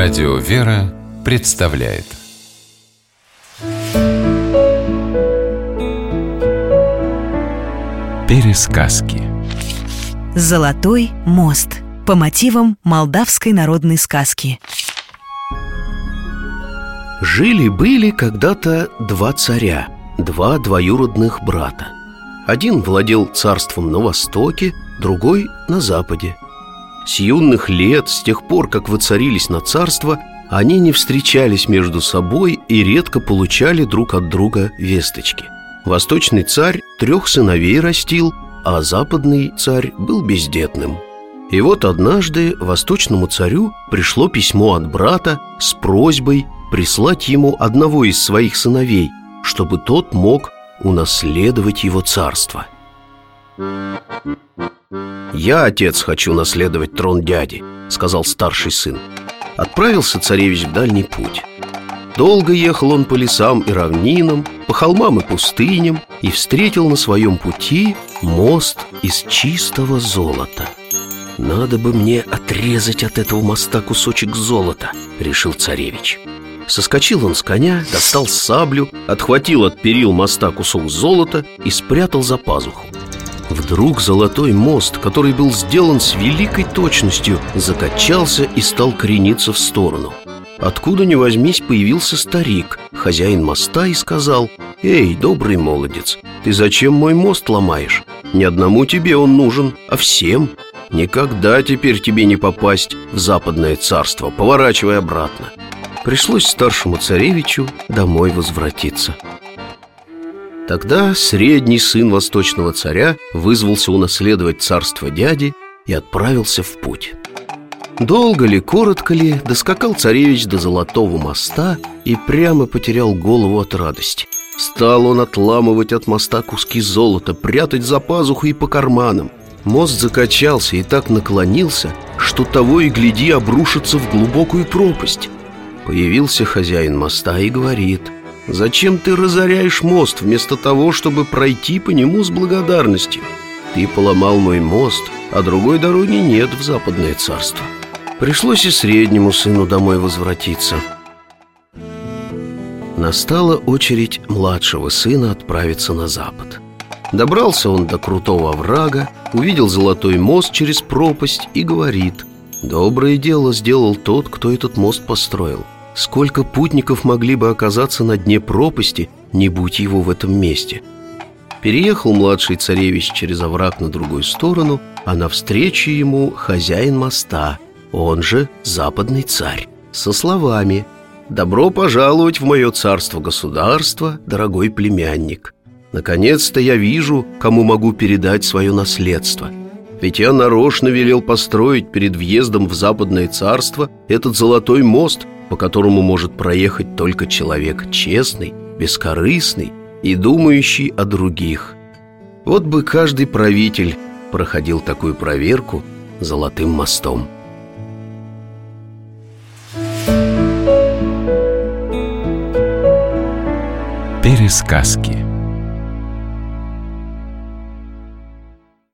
Радио «Вера» представляет. Пересказки. Золотой мост. По мотивам молдавской народной сказки. Жили-были когда-то два царя, два двоюродных брата. Один владел царством на востоке, другой на западе С юных лет, с тех пор, как воцарились на царство Они не встречались между собой и редко получали друг от друга весточки Восточный царь трех сыновей растил, а западный царь был бездетным И вот однажды восточному царю пришло письмо от брата с просьбой прислать ему одного из своих сыновей, чтобы тот мог унаследовать его царство. «Я, отец, хочу наследовать трон дяди», — сказал старший сын. Отправился царевич в дальний путь. Долго ехал он по лесам и равнинам, по холмам и пустыням и встретил на своем пути мост из чистого золота. «Надо бы мне отрезать от этого моста кусочек золота», — решил царевич. Соскочил он с коня, достал саблю, отхватил от перил моста кусок золота и спрятал за пазуху. Вдруг золотой мост, который был сделан с великой точностью, закачался и стал крениться в сторону. Откуда ни возьмись появился старик, хозяин моста, и сказал «Эй, добрый молодец, ты зачем мой мост ломаешь? Ни одному тебе он нужен, а всем. Никогда теперь тебе не попасть в западное царство, поворачивай обратно». Пришлось старшему царевичу домой возвратиться. Тогда средний сын восточного царя вызвался унаследовать царство дяди и отправился в путь. Долго ли, коротко ли, доскакал царевич до Золотого моста и прямо потерял голову от радости. Стал он отламывать от моста куски золота, прятать за пазуху и по карманам. Мост закачался и так наклонился, что того и гляди обрушится в глубокую пропасть. Появился хозяин моста и говорит «Зачем ты разоряешь мост вместо того, чтобы пройти по нему с благодарностью? Ты поломал мой мост, а другой дороги нет в западное царство». Пришлось и среднему сыну домой возвратиться Настала очередь младшего сына отправиться на запад Добрался он до крутого оврага, увидел золотой мост через пропасть и говорит Доброе дело сделал тот, кто этот мост построил Сколько путников могли бы оказаться на дне пропасти, не будь его в этом месте Переехал младший царевич через овраг на другую сторону, а навстречу ему хозяин моста – он же западный царь, со словами «Добро пожаловать в мое царство-государство, дорогой племянник! Наконец-то я вижу, кому могу передать свое наследство. Ведь я нарочно велел построить перед въездом в западное царство этот золотой мост, по которому может проехать только человек честный, бескорыстный и думающий о других. Вот бы каждый правитель проходил такую проверку золотым мостом. Пересказки